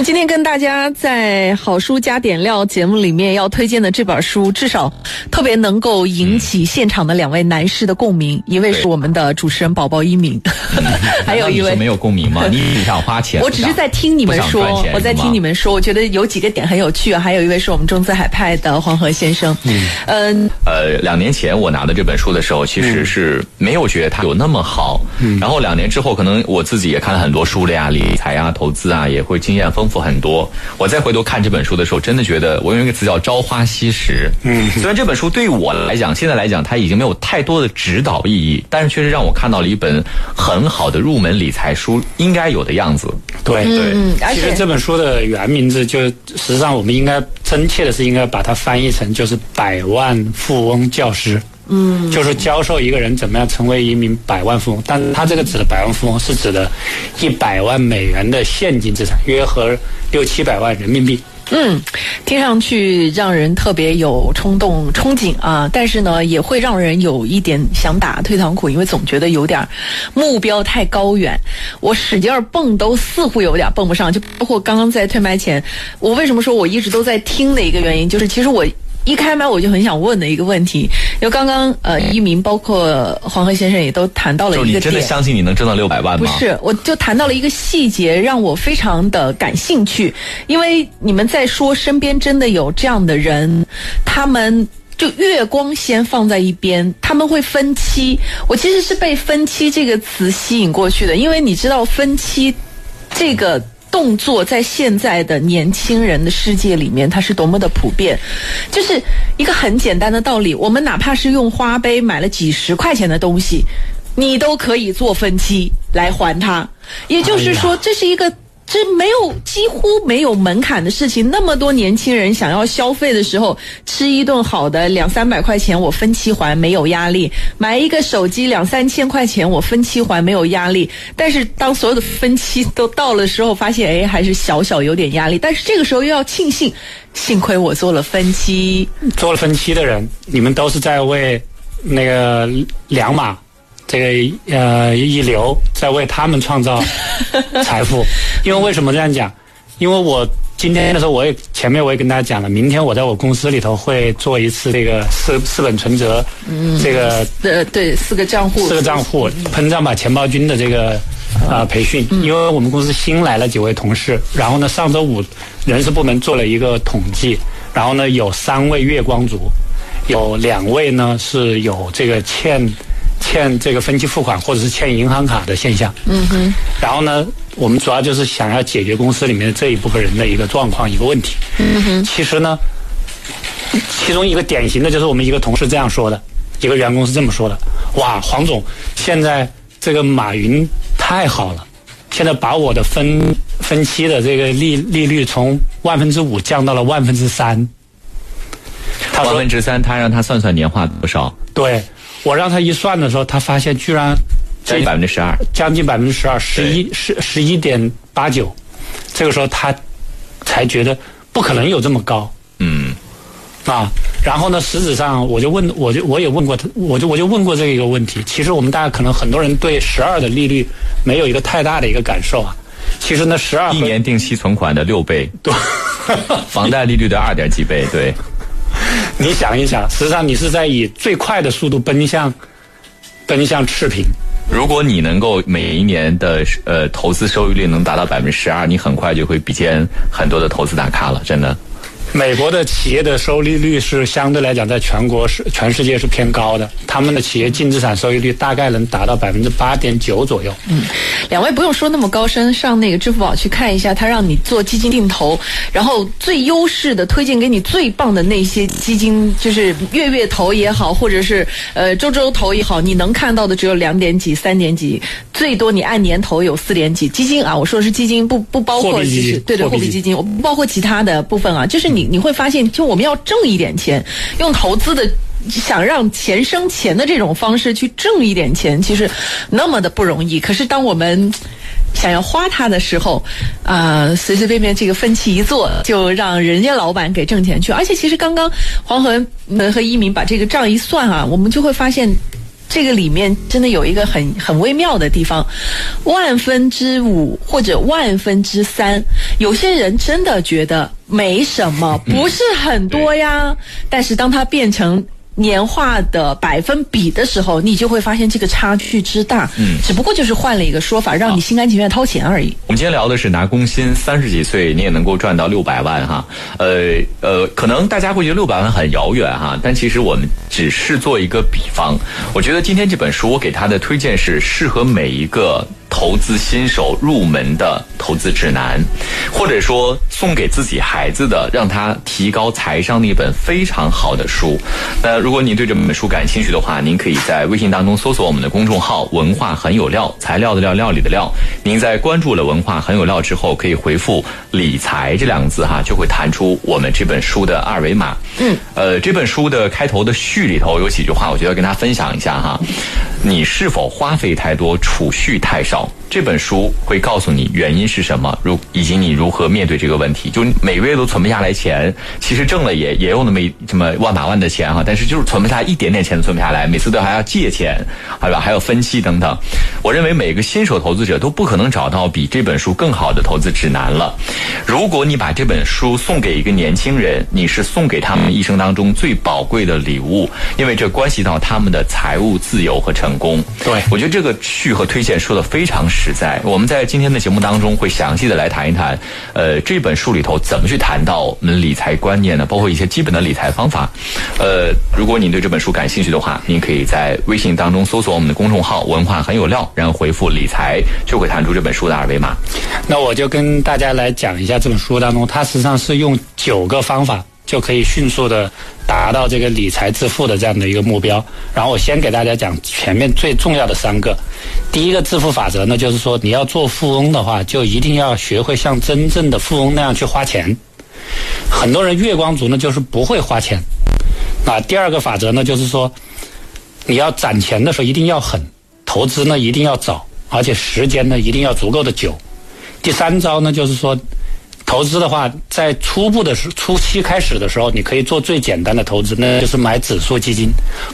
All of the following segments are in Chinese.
们今天跟大家在好书加点料节目里面要推荐的这本书，至少特别能够引起现场的两位男士的共鸣。一位是我们的主持人宝宝一鸣，还有一位 没有共鸣吗？你只想花钱？我只是在听你们说，我在听你们说，我觉得有几个点很有趣。还有一位是我们中资海派的黄河先生。嗯，呃，两年前我拿的这本书的时候，其实是没有觉得它有那么好。嗯，然后两年之后，可能我自己也看了很多书了呀，理财啊、投资啊，也会经验丰富很多。我再回头看这本书的时候，真的觉得我用一个词叫“朝花夕拾”。嗯，虽然这本书对于我来讲，现在来讲，它已经没有太多的指导意义，但是确实让我看到了一本很好的入门理财书应该有的样子。对对，其实这本书的原名字就实际上我们应该真切的是应该把它翻译成就是“百万富翁教师”。嗯，就是教授一个人怎么样成为一名百万富翁，但他这个指的百万富翁是指的一百万美元的现金资产，约合六七百万人民币。嗯，听上去让人特别有冲动、憧憬啊！但是呢，也会让人有一点想打退堂鼓，因为总觉得有点目标太高远，我使劲儿蹦都似乎有点蹦不上。就包括刚刚在退麦前，我为什么说我一直都在听的一个原因，就是其实我。一开麦我就很想问的一个问题，因为刚刚呃一鸣包括黄河先生也都谈到了一个点，你真的相信你能挣到六百万吗？不是，我就谈到了一个细节，让我非常的感兴趣，因为你们在说身边真的有这样的人，他们就月光先放在一边，他们会分期。我其实是被分期这个词吸引过去的，因为你知道分期这个。动作在现在的年轻人的世界里面，它是多么的普遍，就是一个很简单的道理。我们哪怕是用花呗买了几十块钱的东西，你都可以做分期来还它。也就是说，这是一个。这没有几乎没有门槛的事情，那么多年轻人想要消费的时候，吃一顿好的两三百块钱我分期还没有压力，买一个手机两三千块钱我分期还没有压力。但是当所有的分期都到了时候，发现哎还是小小有点压力。但是这个时候又要庆幸，幸亏我做了分期。做了分期的人，你们都是在为那个两码。这个呃，一流在为他们创造 财富，因为为什么这样讲？因为我今天的时候，我也前面我也跟大家讲了，明天我在我公司里头会做一次这个四四本存折，这个呃对四个账户四个账户膨胀吧钱包君的这个啊培训，因为我们公司新来了几位同事，然后呢上周五人事部门做了一个统计，然后呢有三位月光族，有两位呢是有这个欠。欠这个分期付款或者是欠银行卡的现象，嗯哼，然后呢，我们主要就是想要解决公司里面这一部分人的一个状况一个问题，嗯哼，其实呢，其中一个典型的就是我们一个同事这样说的，一个员工是这么说的，哇，黄总，现在这个马云太好了，现在把我的分分期的这个利利率从万分之五降到了万分之三，万分之三，他让他算算年化多少？对。我让他一算的时候，他发现居然将近百分之十二，将近百分之十二，十一十十一点八九。这个时候他才觉得不可能有这么高。嗯，啊，然后呢，实质上我就问，我就我也问过他，我就我就问过这一个问题。其实我们大家可能很多人对十二的利率没有一个太大的一个感受啊。其实呢，十二一年定期存款的六倍，对，房贷利率的二点几倍，对。你想一想，实际上你是在以最快的速度奔向，奔向赤贫。如果你能够每一年的呃投资收益率能达到百分之十二，你很快就会比肩很多的投资大咖了，真的。美国的企业的收益率是相对来讲，在全国是全世界是偏高的。他们的企业净资产收益率大概能达到百分之八点九左右。嗯，两位不用说那么高深，上那个支付宝去看一下，他让你做基金定投，然后最优势的推荐给你最棒的那些基金，就是月月投也好，或者是呃周周投也好，你能看到的只有两点几、三点几，最多你按年投有四点几。基金啊，我说的是基金，不不包括其实对对货币基金，我不包括其他的部分啊，就是你。你会发现，就我们要挣一点钱，用投资的想让钱生钱的这种方式去挣一点钱，其实那么的不容易。可是当我们想要花它的时候，啊，随随便便这个分期一做，就让人家老板给挣钱去。而且，其实刚刚黄河和一鸣把这个账一算啊，我们就会发现。这个里面真的有一个很很微妙的地方，万分之五或者万分之三，有些人真的觉得没什么，不是很多呀。但是当它变成年化的百分比的时候，你就会发现这个差距之大。嗯，只不过就是换了一个说法，让你心甘情愿掏钱而已。我们今天聊的是拿工薪，三十几岁你也能够赚到六百万哈。呃呃，可能大家会觉得六百万很遥远哈，但其实我们只是做一个比方。我觉得今天这本书我给他的推荐是适合每一个。投资新手入门的投资指南，或者说送给自己孩子的，让他提高财商的一本非常好的书。那如果您对这本书感兴趣的话，您可以在微信当中搜索我们的公众号“文化很有料”，材料的料，料理的料。您在关注了“文化很有料”之后，可以回复“理财”这两个字哈，就会弹出我们这本书的二维码。嗯，呃，这本书的开头的序里头有几句话，我觉得跟大家分享一下哈。你是否花费太多，储蓄太少？这本书会告诉你原因是什么，如以及你如何面对这个问题。就每个月都存不下来钱，其实挣了也也有那么这么万把万的钱哈，但是就是存不下一点点钱都存不下来，每次都还要借钱，好吧？还有分期等等。我认为每个新手投资者都不可能找到比这本书更好的投资指南了。如果你把这本书送给一个年轻人，你是送给他们一生当中最宝贵的礼物，因为这关系到他们的财务自由和成功。对我觉得这个序和推荐说的非常非常实在。我们在今天的节目当中会详细的来谈一谈，呃，这本书里头怎么去谈到我们理财观念呢？包括一些基本的理财方法。呃，如果您对这本书感兴趣的话，您可以在微信当中搜索我们的公众号“文化很有料”，然后回复“理财”，就会弹出这本书的二维码。那我就跟大家来讲一下这本书当中，它实际上是用九个方法就可以迅速的达到这个理财致富的这样的一个目标。然后我先给大家讲前面最重要的三个。第一个致富法则呢，就是说你要做富翁的话，就一定要学会像真正的富翁那样去花钱。很多人月光族呢，就是不会花钱。那，第二个法则呢，就是说你要攒钱的时候一定要狠，投资呢一定要早，而且时间呢一定要足够的久。第三招呢，就是说投资的话，在初步的时初期开始的时候，你可以做最简单的投资，那就是买指数基金，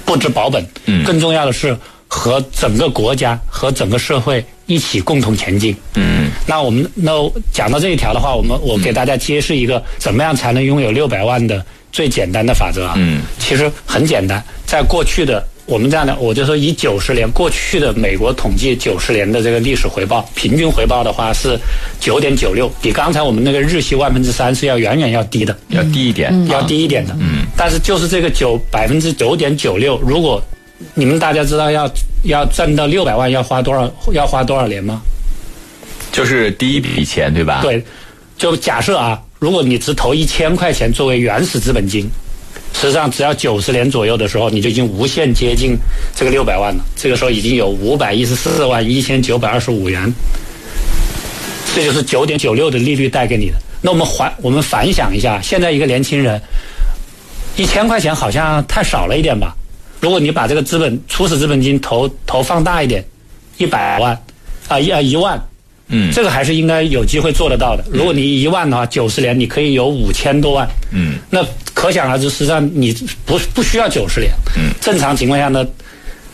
不知保本。嗯。更重要的是。和整个国家和整个社会一起共同前进。嗯，那我们那讲到这一条的话，我们我给大家揭示一个怎么样才能拥有六百万的最简单的法则啊。嗯，其实很简单，在过去的我们这样的，我就说以九十年过去的美国统计九十年的这个历史回报，平均回报的话是九点九六，比刚才我们那个日息万分之三是要远远要低的，要低一点，要低一点的。嗯，但是就是这个九百分之九点九六，如果你们大家知道要要挣到六百万要花多少要花多少年吗？就是第一笔钱对吧？对，就假设啊，如果你只投一千块钱作为原始资本金，实际上只要九十年左右的时候，你就已经无限接近这个六百万了。这个时候已经有五百一十四万一千九百二十五元，这就是九点九六的利率带给你的。那我们反我们反想一下，现在一个年轻人一千块钱好像太少了一点吧？如果你把这个资本初始资本金投投放大一点，一百万，啊一啊一万，嗯，这个还是应该有机会做得到的。如果你一万的话，九十年你可以有五千多万，嗯，那可想而知，实际上你不不需要九十年，嗯，正常情况下呢，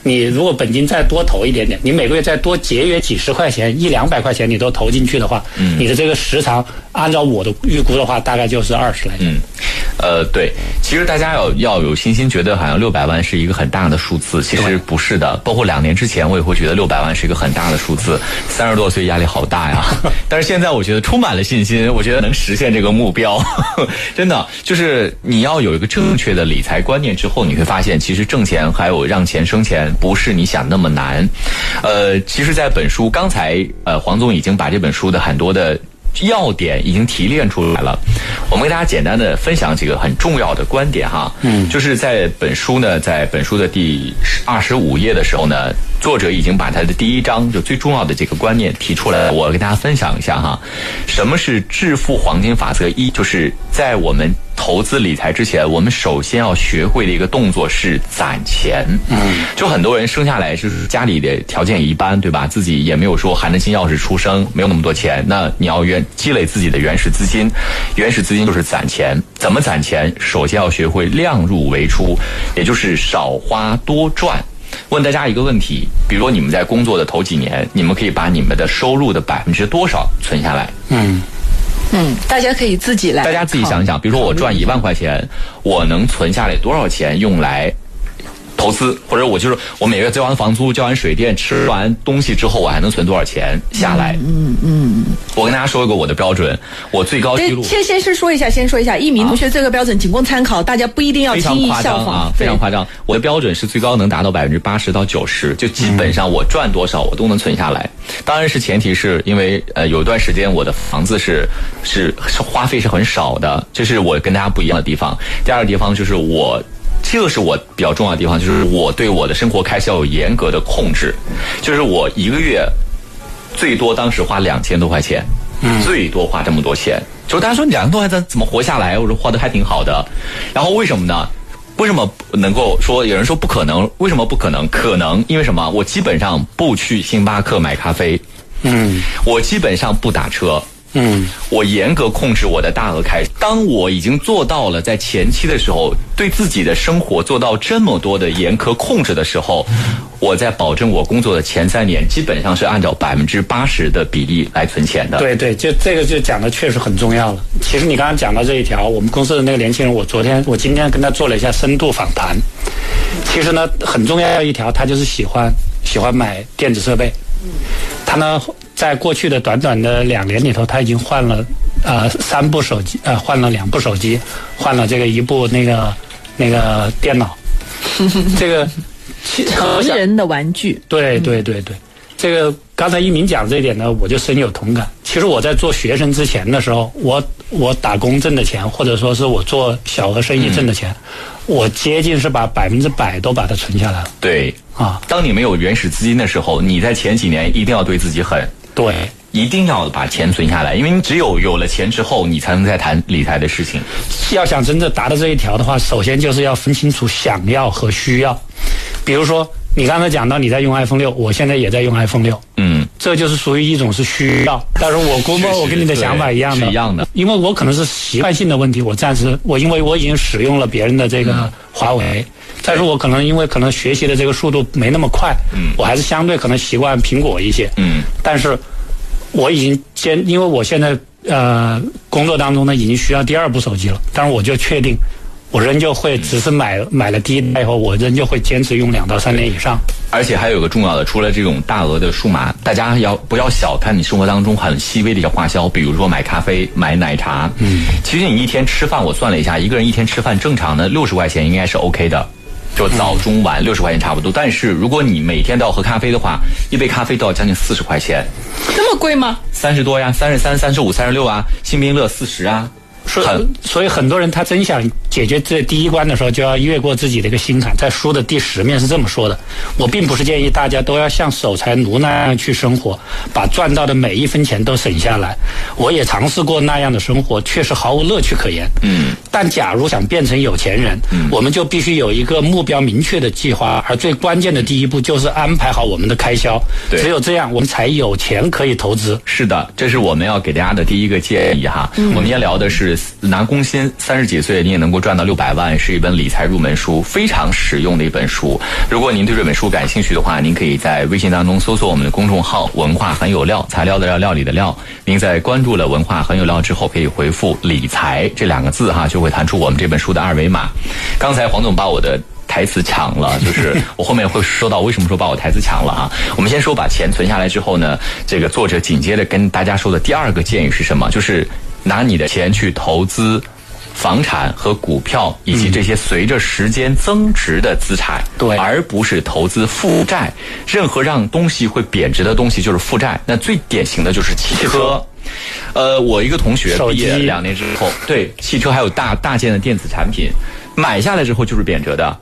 你如果本金再多投一点点，你每个月再多节约几十块钱，一两百块钱你都投进去的话，嗯，你的这个时长按照我的预估的话，大概就是二十来年。呃，对，其实大家要要有信心，觉得好像六百万是一个很大的数字，其实不是的。包括两年之前，我也会觉得六百万是一个很大的数字，三十多岁压力好大呀。但是现在我觉得充满了信心，我觉得能实现这个目标。真的，就是你要有一个正确的理财观念之后，你会发现，其实挣钱还有让钱生钱，不是你想那么难。呃，其实，在本书刚才，呃，黄总已经把这本书的很多的。要点已经提炼出来了，我们给大家简单的分享几个很重要的观点哈。嗯，就是在本书呢，在本书的第二十五页的时候呢，作者已经把他的第一章就最重要的这个观念提出来了，我给大家分享一下哈。什么是致富黄金法则？一就是在我们。投资理财之前，我们首先要学会的一个动作是攒钱。嗯，就很多人生下来就是家里的条件一般，对吧？自己也没有说含着金钥匙出生，没有那么多钱。那你要原积累自己的原始资金，原始资金就是攒钱。怎么攒钱？首先要学会量入为出，也就是少花多赚。问大家一个问题：比如说你们在工作的头几年，你们可以把你们的收入的百分之多少存下来？嗯，嗯，大家可以自己来，大家自己想想，比如说我赚一万块钱，我能存下来多少钱用来投资，或者我就是我每个月交完房租、交完水电、吃完东西之后，我还能存多少钱下来？嗯嗯。我跟大家说一个我的标准，我最高记录。先先是说一下，先说一下，一鸣同学这个标准仅供参考，大家不一定要轻易效仿啊，非常夸张。我的标准是最高能达到百分之八十到九十，就基本上我赚多少我都能存下来。当然是前提是因为呃有一段时间我的房子是是是花费是很少的，这是我跟大家不一样的地方。第二个地方就是我。这个是我比较重要的地方，就是我对我的生活开销有严格的控制，就是我一个月最多当时花两千多块钱，嗯最多花这么多钱。就是大家说两千多块钱怎么活下来？我说花的还挺好的。然后为什么呢？为什么能够说有人说不可能？为什么不可能？可能因为什么？我基本上不去星巴克买咖啡，嗯，我基本上不打车。嗯，我严格控制我的大额开支。当我已经做到了在前期的时候，对自己的生活做到这么多的严苛控制的时候，我在保证我工作的前三年，基本上是按照百分之八十的比例来存钱的。对对，就这个就讲的确实很重要了。其实你刚刚讲到这一条，我们公司的那个年轻人，我昨天我今天跟他做了一下深度访谈。其实呢，很重要一条，他就是喜欢喜欢买电子设备。他呢？在过去的短短的两年里头，他已经换了呃三部手机，呃换了两部手机，换了这个一部那个那个电脑。这个成人的玩具。对对对对，这个刚才一鸣讲这一点呢，我就深有同感。其实我在做学生之前的时候，我我打工挣的钱，或者说是我做小额生意挣的钱，我接近是把百分之百都把它存下来了。对啊，当你没有原始资金的时候，你在前几年一定要对自己狠。对，一定要把钱存下来，因为你只有有了钱之后，你才能再谈理财的事情。要想真正达到这一条的话，首先就是要分清楚想要和需要。比如说，你刚才讲到你在用 iPhone 六，我现在也在用 iPhone 六，嗯，这就是属于一种是需要。但是我估摸我跟你的想法一样的，一样的，因为我可能是习惯性的问题，我暂时我因为我已经使用了别人的这个华为。但是我可能因为可能学习的这个速度没那么快，嗯，我还是相对可能习惯苹果一些，嗯，但是我已经先，因为我现在呃工作当中呢已经需要第二部手机了，但是我就确定，我仍旧会只是买买了第一代以后，我仍旧会坚持用两到三年以上。而且还有个重要的，除了这种大额的数码，大家要不要小看你生活当中很细微的一些花销，比如说买咖啡、买奶茶，嗯，其实你一天吃饭，我算了一下，一个人一天吃饭正常的六十块钱应该是 OK 的。就早中晚六十块钱差不多，但是如果你每天都要喝咖啡的话，一杯咖啡都要将近四十块钱，那么贵吗？三十多呀，三十三、三十五、三十六啊，星冰乐四十啊。很，所以很多人他真想解决这第一关的时候，就要越过自己的一个心坎。在书的第十面是这么说的：我并不是建议大家都要像守财奴那样去生活，把赚到的每一分钱都省下来。我也尝试过那样的生活，确实毫无乐趣可言。嗯。但假如想变成有钱人，嗯，我们就必须有一个目标明确的计划，而最关键的第一步就是安排好我们的开销。对。只有这样，我们才有钱可以投资。是的，这是我们要给大家的第一个建议哈。嗯。我们今天聊的是。拿工薪三十几岁，你也能够赚到六百万，是一本理财入门书，非常实用的一本书。如果您对这本书感兴趣的话，您可以在微信当中搜索我们的公众号“文化很有料”，材料的料，料理的料。您在关注了“文化很有料”之后，可以回复“理财”这两个字哈，就会弹出我们这本书的二维码。刚才黄总把我的台词抢了，就是我后面会说到为什么说把我台词抢了哈。我们先说把钱存下来之后呢，这个作者紧接着跟大家说的第二个建议是什么？就是。拿你的钱去投资房产和股票，以及这些随着时间增值的资产，对，而不是投资负债。任何让东西会贬值的东西就是负债。那最典型的就是汽车。呃，我一个同学毕业两年之后，对汽车还有大大件的电子产品买下来之后就是贬值的。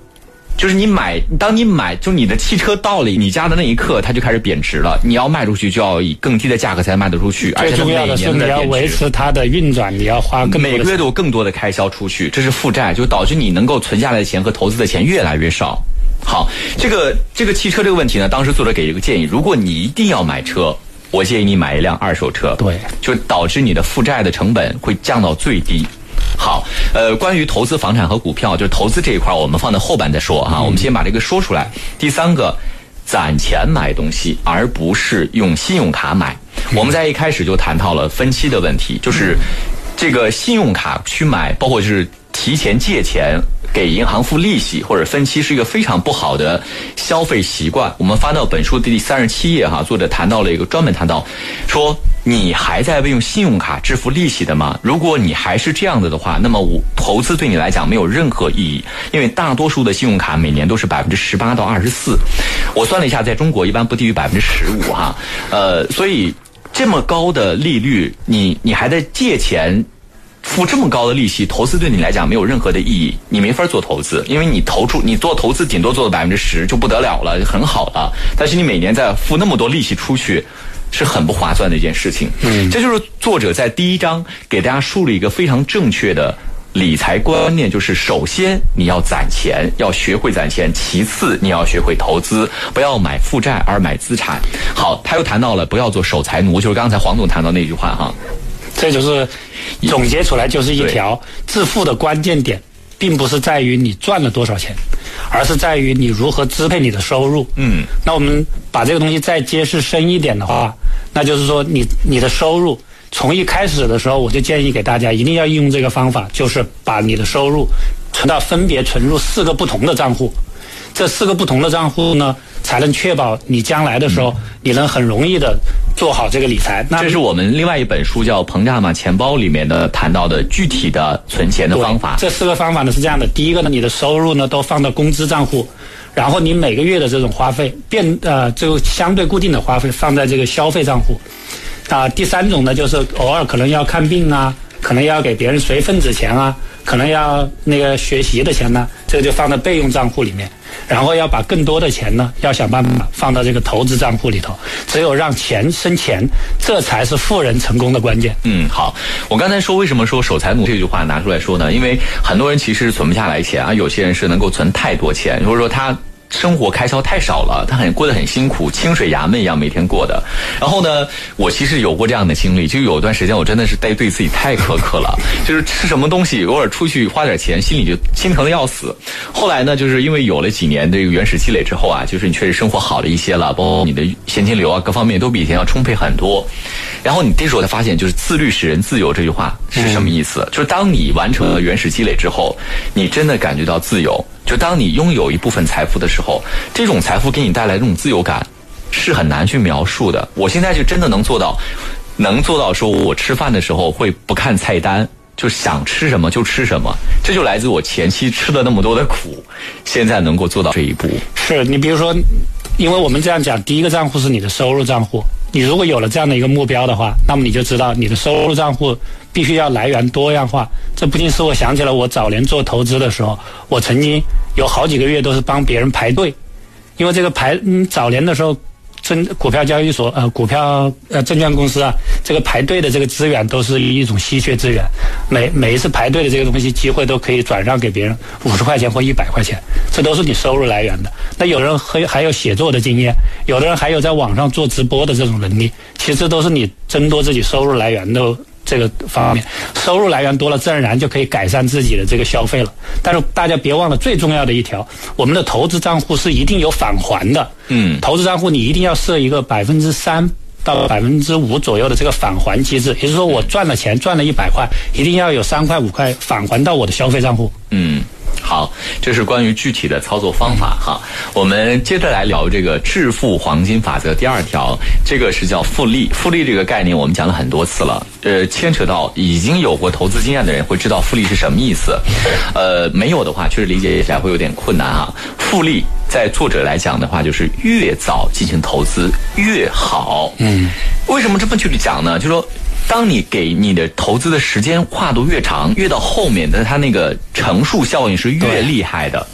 就是你买，当你买，就你的汽车到了你家的那一刻，它就开始贬值了。你要卖出去，就要以更低的价格才卖得出去。最重要的是，你要维持它的运转，你要花更每个月都有更多的开销出去，这是负债，就导致你能够存下来的钱和投资的钱越来越少。好，这个这个汽车这个问题呢，当时作者给一个建议：如果你一定要买车，我建议你买一辆二手车。对，就导致你的负债的成本会降到最低。好，呃，关于投资房产和股票，就是投资这一块，我们放在后半再说哈。我们先把这个说出来。第三个，攒钱买东西，而不是用信用卡买。我们在一开始就谈到了分期的问题，就是这个信用卡去买，包括就是提前借钱。给银行付利息或者分期是一个非常不好的消费习惯。我们翻到本书的第三十七页哈，作者谈到了一个专门谈到，说你还在为用信用卡支付利息的吗？如果你还是这样子的话，那么我投资对你来讲没有任何意义，因为大多数的信用卡每年都是百分之十八到二十四。我算了一下，在中国一般不低于百分之十五哈。呃，所以这么高的利率，你你还在借钱。付这么高的利息，投资对你来讲没有任何的意义，你没法做投资，因为你投出你做投资顶多做到百分之十就不得了了，很好了。但是你每年在付那么多利息出去，是很不划算的一件事情。嗯，这就是作者在第一章给大家树立一个非常正确的理财观念，就是首先你要攒钱，要学会攒钱；其次你要学会投资，不要买负债而买资产。好，他又谈到了不要做守财奴，就是刚才黄总谈到那句话哈。这就是总结出来，就是一条致富的关键点，并不是在于你赚了多少钱，而是在于你如何支配你的收入。嗯，那我们把这个东西再揭示深一点的话，那就是说，你你的收入从一开始的时候，我就建议给大家一定要应用这个方法，就是把你的收入存到分别存入四个不同的账户，这四个不同的账户呢。才能确保你将来的时候，你能很容易的做好这个理财。那这是我们另外一本书叫《膨胀嘛钱包》里面的谈到的具体的存钱的方法。这四个方法呢是这样的：第一个呢，你的收入呢都放到工资账户，然后你每个月的这种花费变呃这个相对固定的花费放在这个消费账户。啊，第三种呢就是偶尔可能要看病啊，可能要给别人随份子钱啊，可能要那个学习的钱呢，这个就放在备用账户里面。然后要把更多的钱呢，要想办法放到这个投资账户里头。只有让钱生钱，这才是富人成功的关键。嗯，好。我刚才说为什么说守财奴这句话拿出来说呢？因为很多人其实存不下来钱啊，有些人是能够存太多钱，或者说他。生活开销太少了，他很过得很辛苦，清水衙门一样每天过的。然后呢，我其实有过这样的经历，就有段时间我真的是对对自己太苛刻了，就是吃什么东西偶尔出去花点钱，心里就心疼的要死。后来呢，就是因为有了几年这个原始积累之后啊，就是你确实生活好了一些了，包括你的现金流啊各方面都比以前要充沛很多。然后你这时候才发现，就是自律使人自由这句话是什么意思？就是当你完成了原始积累之后，你真的感觉到自由。就当你拥有一部分财富的时候，这种财富给你带来这种自由感，是很难去描述的。我现在就真的能做到，能做到说我吃饭的时候会不看菜单，就想吃什么就吃什么。这就来自我前期吃了那么多的苦，现在能够做到这一步。是你比如说，因为我们这样讲，第一个账户是你的收入账户。你如果有了这样的一个目标的话，那么你就知道你的收入账户必须要来源多样化。这不禁使我想起了我早年做投资的时候，我曾经有好几个月都是帮别人排队，因为这个排嗯早年的时候。证股票交易所呃，股票呃，证券公司啊，这个排队的这个资源都是一种稀缺资源，每每一次排队的这个东西机会都可以转让给别人五十块钱或一百块钱，这都是你收入来源的。那有人还还有写作的经验，有的人还有在网上做直播的这种能力，其实都是你增多自己收入来源的。这个方面，收入来源多了，自然而然就可以改善自己的这个消费了。但是大家别忘了最重要的一条，我们的投资账户是一定有返还的。嗯，投资账户你一定要设一个百分之三到百分之五左右的这个返还机制，也就是说，我赚了钱赚了一百块，一定要有三块五块返还到我的消费账户。嗯。好，这是关于具体的操作方法哈。我们接着来聊这个致富黄金法则第二条，这个是叫复利。复利这个概念我们讲了很多次了，呃，牵扯到已经有过投资经验的人会知道复利是什么意思，呃，没有的话确实理解起来会有点困难啊。复利在作者来讲的话，就是越早进行投资越好。嗯，为什么这么去讲呢？就说。当你给你的投资的时间跨度越长，越到后面的它那个乘数效应是越厉害的。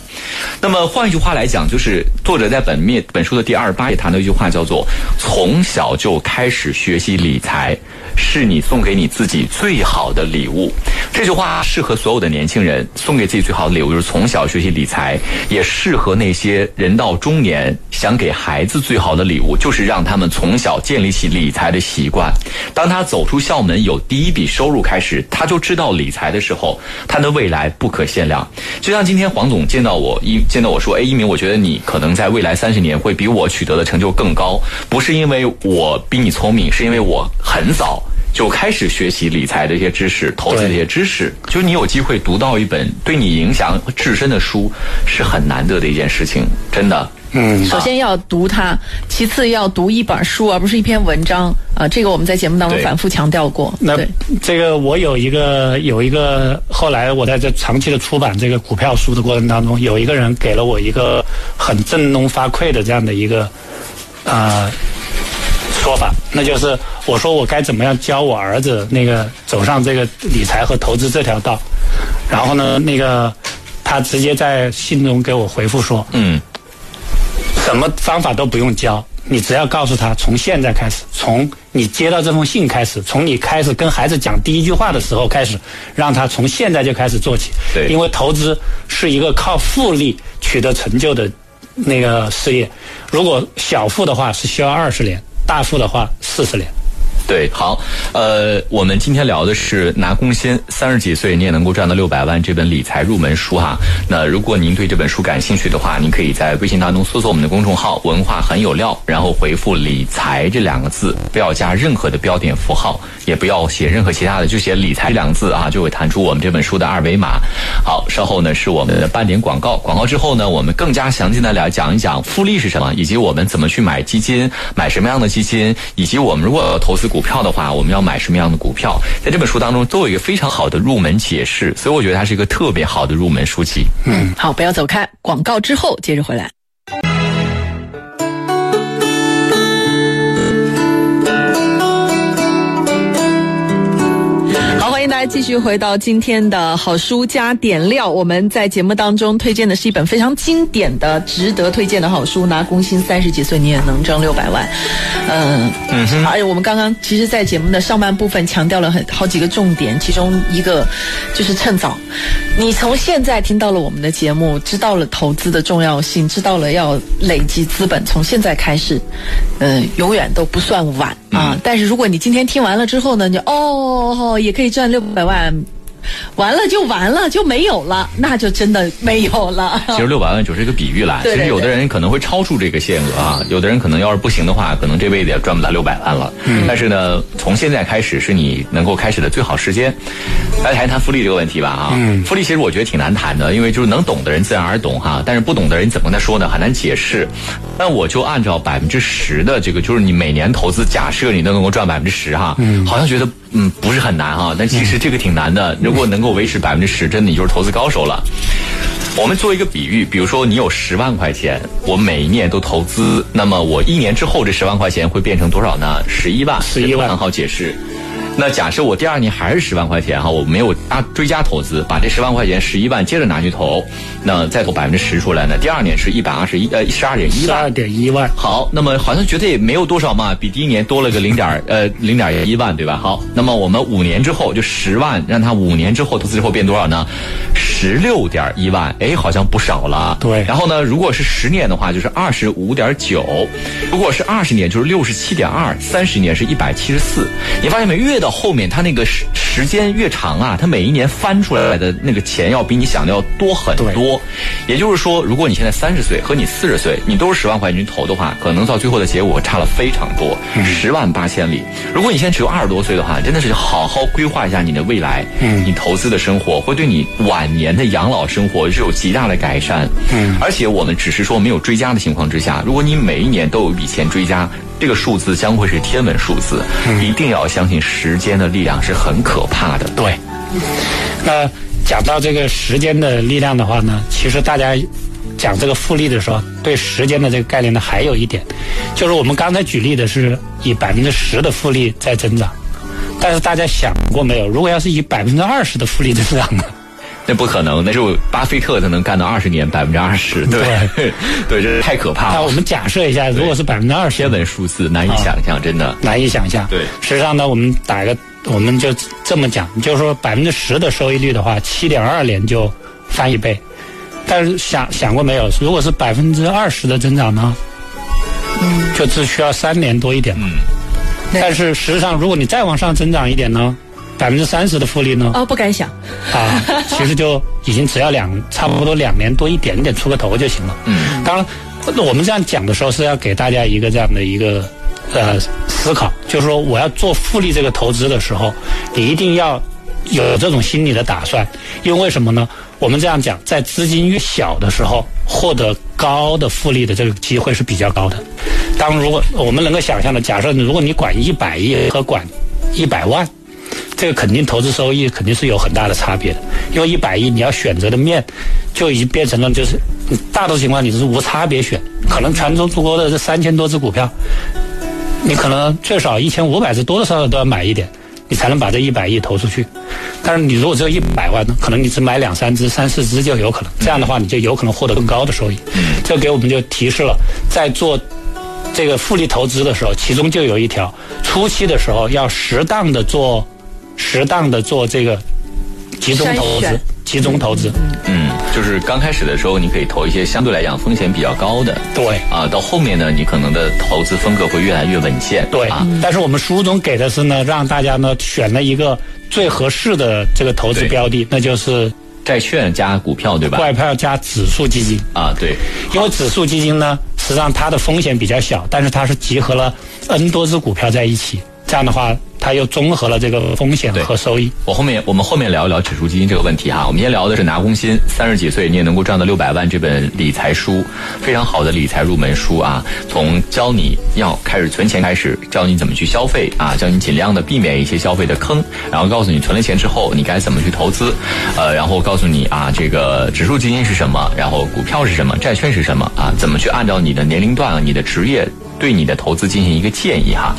那么换一句话来讲，就是作者在本面本书的第二十八页谈到一句话，叫做“从小就开始学习理财，是你送给你自己最好的礼物”。这句话适合所有的年轻人，送给自己最好的礼物就是从小学习理财，也适合那些人到中年想给孩子最好的礼物，就是让他们从小建立起理财的习惯。当他走出校门，有第一笔收入开始，他就知道理财的时候，他的未来不可限量。就像今天黄总见到我一见到我说：“哎，一鸣，我觉得你可能在未来三十年会比我取得的成就更高，不是因为我比你聪明，是因为我很早。”就开始学习理财的一些知识，投资的一些知识。就你有机会读到一本对你影响至深的书，是很难得的一件事情，真的。嗯，首先要读它，其次要读一本书，而不是一篇文章啊。这个我们在节目当中反复强调过。那，这个我有一个有一个，后来我在这长期的出版这个股票书的过程当中，有一个人给了我一个很振聋发聩的这样的一个呃说法，那就是我说我该怎么样教我儿子那个走上这个理财和投资这条道，然后呢，那个他直接在信中给我回复说，嗯，什么方法都不用教，你只要告诉他，从现在开始，从你接到这封信开始，从你开始跟孩子讲第一句话的时候开始，让他从现在就开始做起。对因为投资是一个靠复利取得成就的那个事业，如果小富的话是需要二十年，大富的话四十年。对，好，呃，我们今天聊的是拿工薪，三十几岁你也能够赚到六百万这本理财入门书哈。那如果您对这本书感兴趣的话，您可以在微信当中搜索我们的公众号“文化很有料”，然后回复“理财”这两个字，不要加任何的标点符号，也不要写任何其他的，就写“理财”两个字啊，就会弹出我们这本书的二维码。好，稍后呢是我们的半点广告，广告之后呢，我们更加详尽的来讲一讲复利是什么，以及我们怎么去买基金，买什么样的基金，以及我们如果投资 股票的话，我们要买什么样的股票，在这本书当中都有一个非常好的入门解释，所以我觉得它是一个特别好的入门书籍。嗯好，不要走开，广告之后接着回来。迎大家继续回到今天的好书加点料。我们在节目当中推荐的是一本非常经典的、值得推荐的好书，拿工薪三十几岁你也能挣六百万。嗯嗯，而且我们刚刚其实，在节目的上半部分强调了很好几个重点，其中一个就是趁早。你从现在听到了我们的节目，知道了投资的重要性，知道了要累积资本，从现在开始，嗯、永远都不算晚啊。但是如果你今天听完了之后呢，你就哦，也可以赚六百万。完了就完了，就没有了，那就真的没有了。其实六百万就是一个比喻啦。对对其实有的人可能会超出这个限额啊，有的人可能要是不行的话，可能这辈子也赚不到六百万了。但是呢，从现在开始是你能够开始的最好时间。来谈一谈复利这个问题吧啊。复利其实我觉得挺难谈的，因为就是能懂的人自然而懂哈，但是不懂的人怎么跟他说呢？很难解释。那我就按照百分之十的这个，就是你每年投资，假设你都能够赚百分之十哈，嗯好像觉得嗯不是很难哈，但其实这个挺难的。如果能够维持百分之十，真的你就是投资高手了。我们做一个比喻，比如说你有十万块钱，我每一年都投资，那么我一年之后这十万块钱会变成多少呢？十一万，十一万很好解释。那假设我第二年还是十万块钱哈，我没有加追加投资，把这十万块钱十一万接着拿去投，那再投百分之十出来呢？第二年是一百二十一呃十二点一万十二。点一万，好，那么好像觉得也没有多少嘛，比第一年多了个零点呃零点一万，对吧？好，那么我们五年之后就十万，让他五年之后投资之后变多少呢？十六点一万，哎，好像不少了。对然后呢，如果是十年的话，就是二十五点九；如果是二十年，就是六十七点二；三十年是一百七十四。你发现没？越到后面，它那个时时间越长啊，它每一年翻出来的那个钱要比你想的要多很对多。也就是说，如果你现在三十岁和你四十岁，你都是十万块钱去投的话，可能到最后的结果差了非常多，十万八千里。如果你现在只有二十多岁的话，真的是好好规划一下你的未来，嗯你投资的生活会对你晚年的养老生活是有极大的改善。嗯而且我们只是说没有追加的情况之下，如果你每一年都有一笔钱追加，这个数字将会是天文数字。一定要相信时间的力量是很可怕的。对。那讲到这个时间的力量的话呢，其实大家讲这个复利的时候，对时间的这个概念呢，还有一点，就是我们刚才举例的是以百分之十的复利在增长，但是大家想过没有，如果要是以百分之二十的复利增长呢？那不可能，那只有巴菲特才能干到二十年百分之二十，对对，对，这是太可怕了。那我们假设一下，如果是百分之二十，天文数字难以想象，真的难以想象。对，实际上呢，我们打一个，我们就这么讲，就是说百分之十的收益率的话，七点二年就翻一倍。但是想想过没有？如果是百分之二十的增长呢？嗯，就只需要三年多一点。嗯，但是实际上，如果你再往上增长一点呢，百分之三十的复利呢？哦，不敢想。啊，其实就已经只要两，差不多两年多一点点出个头就行了。嗯，当然，我们这样讲的时候是要给大家一个这样的一个呃思考，就是说我要做复利这个投资的时候，你一定要有这种心理的打算，因为为什么呢？我们这样讲，在资金越小的时候，获得高的复利的这个机会是比较高的。当如果我们能够想象的，假设如果你管一百亿和管一百万，这个肯定投资收益肯定是有很大的差别的。因为一百亿你要选择的面就已经变成了，就是大多情况你是无差别选，可能全中国的这三千多只股票，你可能最少一千五百只多多少少都要买一点。你才能把这一百亿投出去，但是你如果只有一百万呢？可能你只买两三只、三四只就有可能。这样的话，你就有可能获得更高的收益。这给我们就提示了，在做这个复利投资的时候，其中就有一条：初期的时候要适当的做，适当的做这个集中投资。集中投资，嗯，就是刚开始的时候，你可以投一些相对来讲风险比较高的，对，啊，到后面呢，你可能的投资风格会越来越稳健，对啊。但是我们书中给的是呢，让大家呢选了一个最合适的这个投资标的，那就是债券加股票，对吧？股票加指数基金啊，对。因为指数基金呢，实际上它的风险比较小，但是它是集合了 N 多只股票在一起，这样的话。它又综合了这个风险和收益。我后面我们后面聊一聊指数基金这个问题哈。我们先聊的是拿工薪，三十几岁你也能够赚到六百万这本理财书，非常好的理财入门书啊。从教你要开始存钱开始，教你怎么去消费啊，教你尽量的避免一些消费的坑，然后告诉你存了钱之后你该怎么去投资，呃，然后告诉你啊这个指数基金是什么，然后股票是什么，债券是什么啊，怎么去按照你的年龄段、你的职业。对你的投资进行一个建议哈，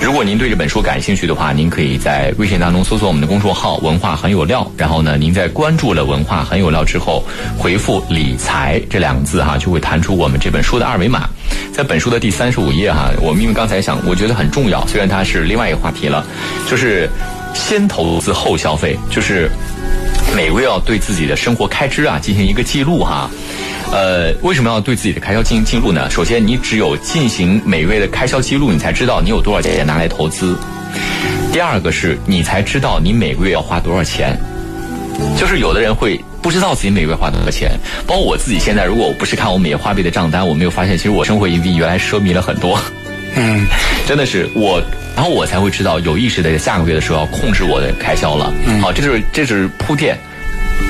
如果您对这本书感兴趣的话，您可以在微信当中搜索我们的公众号“文化很有料”，然后呢，您在关注了“文化很有料”之后，回复“理财”这两个字哈，就会弹出我们这本书的二维码。在本书的第三十五页哈，我们因为刚才想，我觉得很重要，虽然它是另外一个话题了，就是先投资后消费，就是每个月要对自己的生活开支啊进行一个记录哈。呃，为什么要对自己的开销进行记录呢？首先，你只有进行每月的开销记录，你才知道你有多少钱拿来投资。第二个是你才知道你每个月要花多少钱。就是有的人会不知道自己每个月花多少钱，包括我自己现在，如果我不是看我每月花呗的账单，我没有发现其实我生活已经比原来奢靡了很多。嗯，真的是我，然后我才会知道有意识的下个月的时候要控制我的开销了。好，这就是这是铺垫。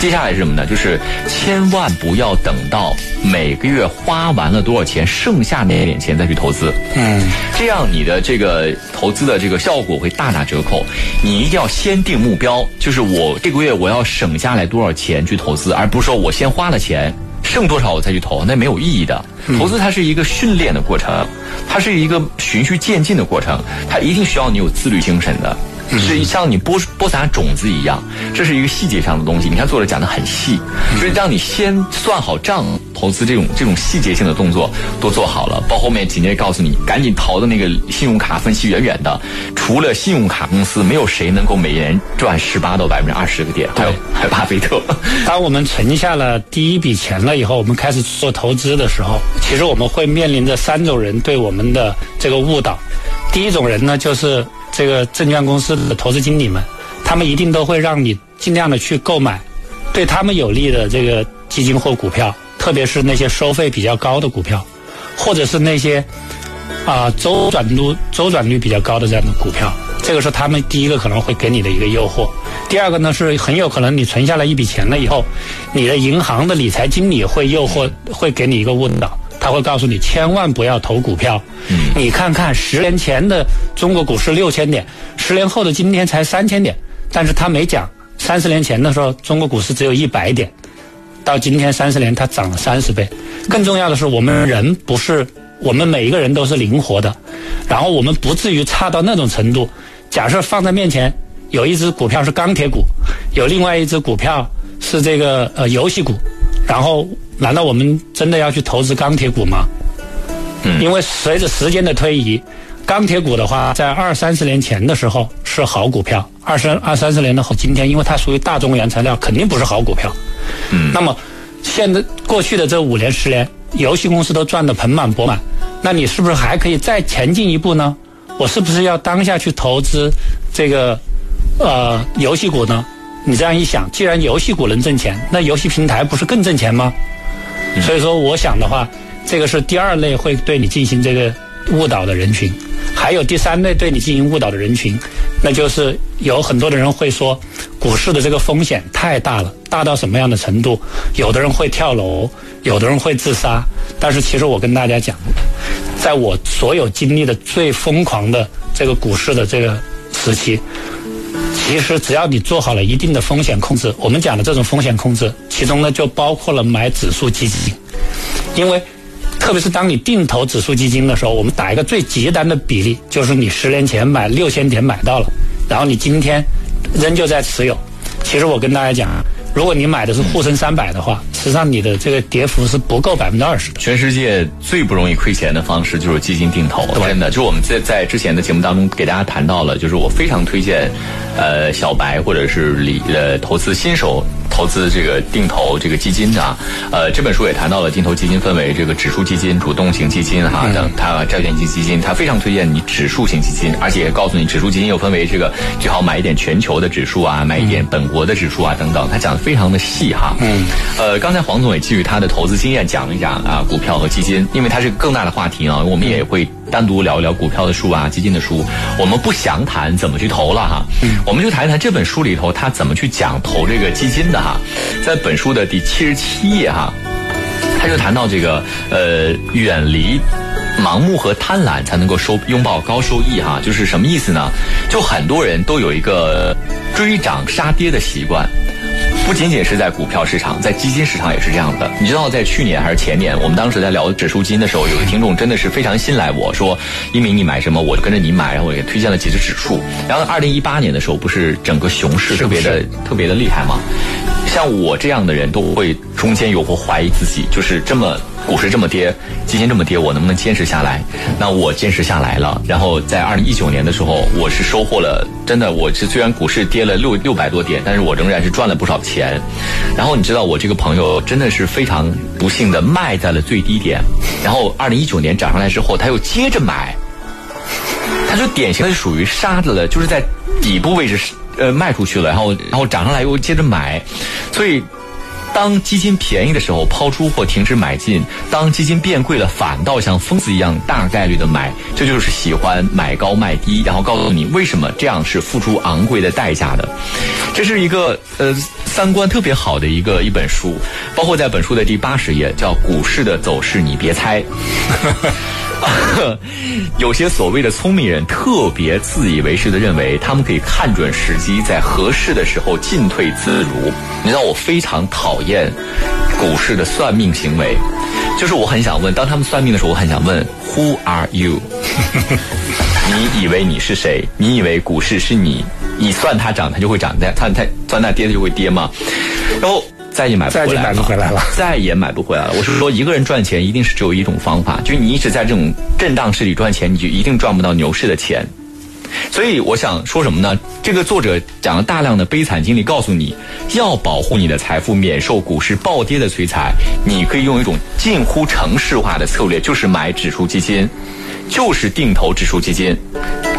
接下来是什么呢？就是千万不要等到每个月花完了多少钱，剩下那点钱再去投资。嗯，这样你的这个投资的这个效果会大打折扣。你一定要先定目标，就是我这个月我要省下来多少钱去投资，而不是说我先花了钱，剩多少我再去投，那没有意义的。投资它是一个训练的过程，它是一个循序渐进的过程，它一定需要你有自律精神的。是像你播播撒种子一样，这是一个细节上的东西。你看作者讲的很细，所以让你先算好账，投资这种这种细节性的动作都做好了。到后面紧接着告诉你，赶紧逃的那个信用卡分析远远的。除了信用卡公司，没有谁能够每年赚十八到百分之二十个点。还有还有巴菲特。当我们存下了第一笔钱了以后，我们开始做投资的时候，其实我们会面临着三种人对我们的这个误导。第一种人呢，就是。这个证券公司的投资经理们，他们一定都会让你尽量的去购买对他们有利的这个基金或股票，特别是那些收费比较高的股票，或者是那些啊周转率周转率比较高的这样的股票。这个是他们第一个可能会给你的一个诱惑。第二个呢，是很有可能你存下来一笔钱了以后，你的银行的理财经理会诱惑，会给你一个误导。他会告诉你，千万不要投股票。你看看十年前的中国股市六千点，十年后的今天才三千点。但是他没讲，三十年前的时候，中国股市只有一百点，到今天三十年，它涨了三十倍。更重要的是，我们人不是，我们每一个人都是灵活的，然后我们不至于差到那种程度。假设放在面前，有一只股票是钢铁股，有另外一只股票是这个呃游戏股，然后难道我们真的要去投资钢铁股吗？嗯因为随着时间的推移，钢铁股的话，在二三十年前的时候是好股票，二三二三十年的后，今天因为它属于大宗原材料，肯定不是好股票。嗯那么现在过去的这五年十年，游戏公司都赚得盆满钵满，那你是不是还可以再前进一步呢？我是不是要当下去投资这个呃游戏股呢？你这样一想，既然游戏股能挣钱，那游戏平台不是更挣钱吗？所以说，我想的话，这个是第二类会对你进行这个误导的人群，还有第三类对你进行误导的人群，那就是有很多的人会说，股市的这个风险太大了，大到什么样的程度？有的人会跳楼，有的人会自杀。但是其实我跟大家讲，在我所有经历的最疯狂的这个股市的这个时期，其实只要你做好了一定的风险控制，我们讲的这种风险控制，其中呢就包括了买指数基金，因为特别是当你定投指数基金的时候，我们打一个最极端的比例，就是你十年前买六千点买到了，然后你今天仍旧在持有。其实我跟大家讲啊，如果你买的是沪深三百的话，实际上你的这个跌幅是不够百分之二十的。全世界最不容易亏钱的方式就是基金定投，真的，就是我们在在之前的节目当中给大家谈到了，就是我非常推荐，呃，小白或者是理呃投资新手投资这个定投这个基金啊，呃，这本书也谈到了定投基金分为这个指数基金、主动型基金哈等，它债券型基金，它非常推荐你指数型基金，而且也告诉你指数基金又分为这个最好买一点全球的指数啊，买一点本国的指数啊等等，它讲的非常的细哈。嗯，呃，刚才黄总也基于他的投资经验讲了一讲啊股票和基金，因为它是个更大的话题啊，我们也会单独聊一聊股票的书啊、基金的书，我们不详谈怎么去投了哈，嗯我们就谈一谈这本书里头他怎么去讲投这个基金的哈，在本书的第七十七页哈。他就谈到这个呃，远离盲目和贪婪，才能够收拥抱高收益哈。就是什么意思呢？就很多人都有一个追涨杀跌的习惯。不仅仅是在股票市场，在基金市场也是这样的。你知道，在去年还是前年，我们当时在聊指数基金的时候，有个听众真的是非常信赖我说，一鸣你买什么，我就跟着你买，然后我也推荐了几只指数。然后二零一八年的时候，不是整个熊市特别的特别的厉害吗？像我这样的人都会中间有过怀疑自己，就是这么股市这么跌，基金这么跌，我能不能坚持下来？那我坚持下来了。然后在二零一九年的时候，我是收获了，真的，我是虽然股市跌了六六百多点，但是我仍然是赚了不少钱。然后你知道，我这个朋友真的是非常不幸的卖在了最低点，然后二零一九年涨上来之后，他又接着买，他就典型的属于杀的，就是在底部位置呃卖出去了，然后然后涨上来又接着买，所以。当基金便宜的时候抛出或停止买进，当基金变贵了，反倒像疯子一样大概率的买，这就是喜欢买高卖低，然后告诉你为什么这样是付出昂贵的代价的。这是一个呃三观特别好的一个一本书，包括在本书的第八十页叫《股市的走势你别猜》。有些所谓的聪明人特别自以为是的认为，他们可以看准时机，在合适的时候进退自如。你知道我非常讨厌股市的算命行为，就是我很想问，当他们算命的时候，我很想问 Who are you？你以为你是谁？你以为股市是你？你算它涨，它就会涨；它它它算它跌，它就会跌吗？然后。再也买不回来了，再也买不回来了，再也买不回来了。我是说，一个人赚钱一定是只有一种方法，就是你一直在这种震荡市里赚钱，你就一定赚不到牛市的钱。所以我想说什么呢？这个作者讲了大量的悲惨经历，告诉你要保护你的财富免受股市暴跌的摧残，你可以用一种近乎程式化的策略，就是买指数基金，就是定投指数基金。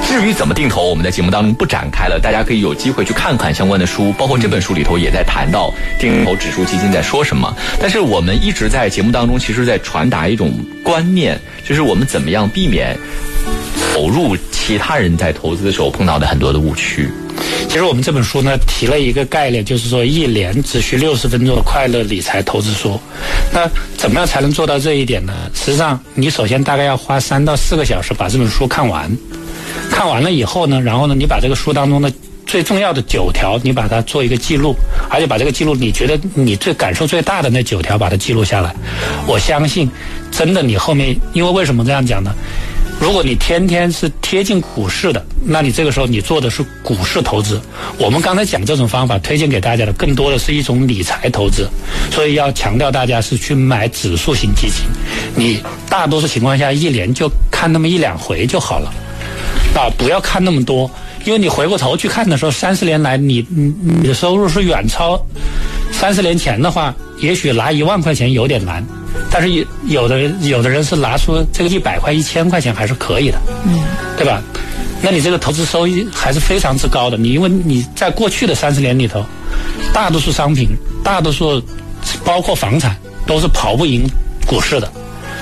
至于怎么定投，我们在节目当中不展开了，大家可以有机会去看看相关的书，包括这本书里头也在谈到定投指数基金在说什么。但是我们一直在节目当中，其实在传达一种观念，就是我们怎么样避免投入其他人在投资的时候碰到的很多的误区。其实我们这本书呢提了一个概念，就是说一年只需六十分钟的快乐理财投资书。那怎么样才能做到这一点呢？实际上，你首先大概要花三到四个小时把这本书看完。看完了以后呢，然后呢，你把这个书当中的最重要的九条，你把它做一个记录，而且把这个记录你觉得你最感受最大的那九条把它记录下来。我相信，真的你后面，因为为什么这样讲呢？如果你天天是贴近股市的，那你这个时候你做的是股市投资。我们刚才讲这种方法推荐给大家的，更多的是一种理财投资，所以要强调大家是去买指数型基金。你大多数情况下一年就看那么一两回就好了，啊，不要看那么多，因为你回过头去看的时候，三十年来你你的收入是远超三十年前的话，也许拿一万块钱有点难。但是有有的有的人是拿出这个一百块、一千块钱还是可以的，嗯，对吧？那你这个投资收益还是非常之高的。你因为你在过去的三十年里头，大多数商品、大多数包括房产都是跑不赢股市的。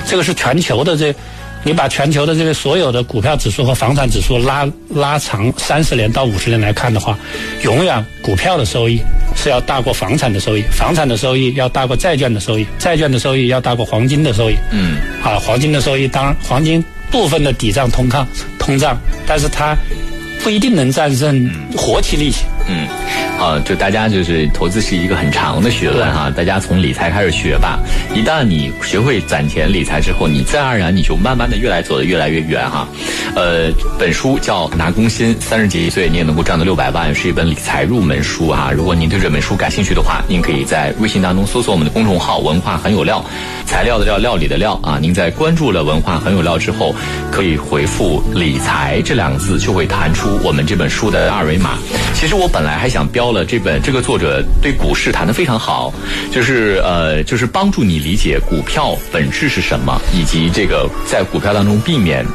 这个是全球的这，你把全球的这个所有的股票指数和房产指数拉拉长三十年到五十年来看的话，永远股票的收益。是要大过房产的收益，房产的收益要大过债券的收益，债券的收益要大过黄金的收益。嗯，啊，黄金的收益当然，黄金部分的抵账通抗通胀，但是它不一定能战胜活期利息。嗯。啊，就大家就是投资是一个很长的学问哈，大家从理财开始学吧。一旦你学会攒钱理财之后，你自然而然你就慢慢的越来走得越来越远哈。呃，本书叫拿工薪，三十几岁你也能够赚到六百万，是一本理财入门书哈。如果您对这本书感兴趣的话，您可以在微信当中搜索我们的公众号“文化很有料”，材料的料，料理的料啊。您在关注了“文化很有料”之后，可以回复“理财”这两个字，就会弹出我们这本书的二维码。其实我本来还想标。了这本这个作者对股市谈的非常好，就是呃就是帮助你理解股票本质是什么，以及这个在股票当中避免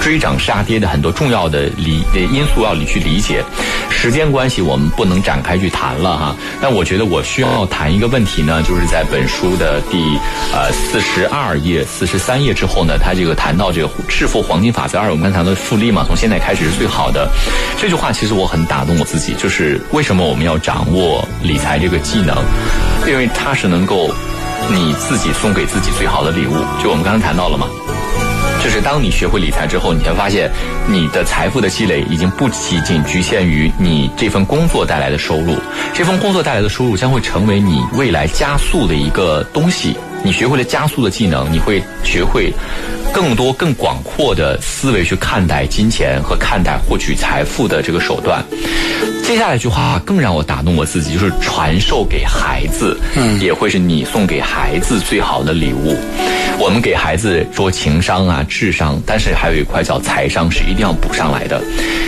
追涨杀跌的很多重要的理因素要你去理解。时间关系，我们不能展开去谈了哈。但我觉得我需要谈一个问题呢，就是在本书的第呃四十二页、四十三页之后呢，他这个谈到这个致富黄金法则二，我们刚才谈的复利嘛，从现在开始是最好的。这句话其实我很打动我自己，就是为什么我们要掌握理财这个技能？因为它是能够你自己送给自己最好的礼物。就我们刚才谈到了嘛。就是当你学会理财之后，你会发现，你的财富的积累已经不仅仅局限于你这份工作带来的收入，这份工作带来的收入将会成为你未来加速的一个东西。你学会了加速的技能，你会学会更多、更广阔的思维去看待金钱和看待获取财富的这个手段。接下来一句话更让我打动我自己，就是传授给孩子，嗯，也会是你送给孩子最好的礼物。我们给孩子说情商啊、智商，但是还有一块叫财商是一定要补上来的。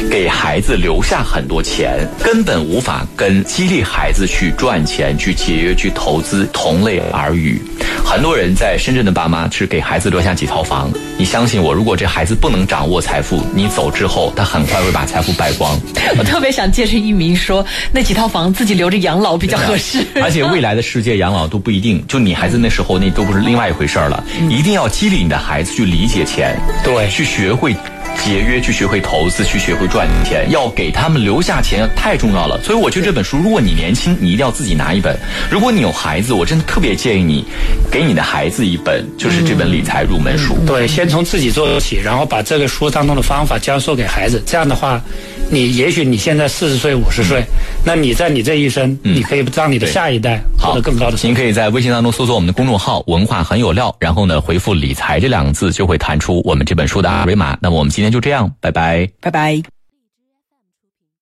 给孩子留下很多钱，根本无法跟激励孩子去赚钱、去节约、去投资同类而语。很多人在深圳的爸妈是给孩子留下几套房，你相信我，如果这孩子不能掌握财富，你走之后，他很快会把财富败光。我特别想借着一鸣说，那几套房自己留着养老比较合适。而且未来的世界养老都不一定，就你孩子那时候那都不是另外一回事儿了。一定要激励你的孩子去理解钱，对，去学会节约，去学会投资，去学会赚钱，要给他们留下钱，太重要了。所以我觉得这本书，如果你年轻，你一定要自己拿一本；如果你有孩子，我真的特别建议你给你的孩子一本，就是这本理财入门书。对，先从自己做起，然后把这个书当中的方法教授给孩子。这样的话，你也许你现在四十岁、五十岁，那你在你这一生，你可以让你的下一代获得更高的。您可以在微信当中搜索我们的公众号“文化很有料”，然后呢回复“理财”这两个字，就会弹出我们这本书的二维码。那么我们今天就这样，拜拜，拜拜。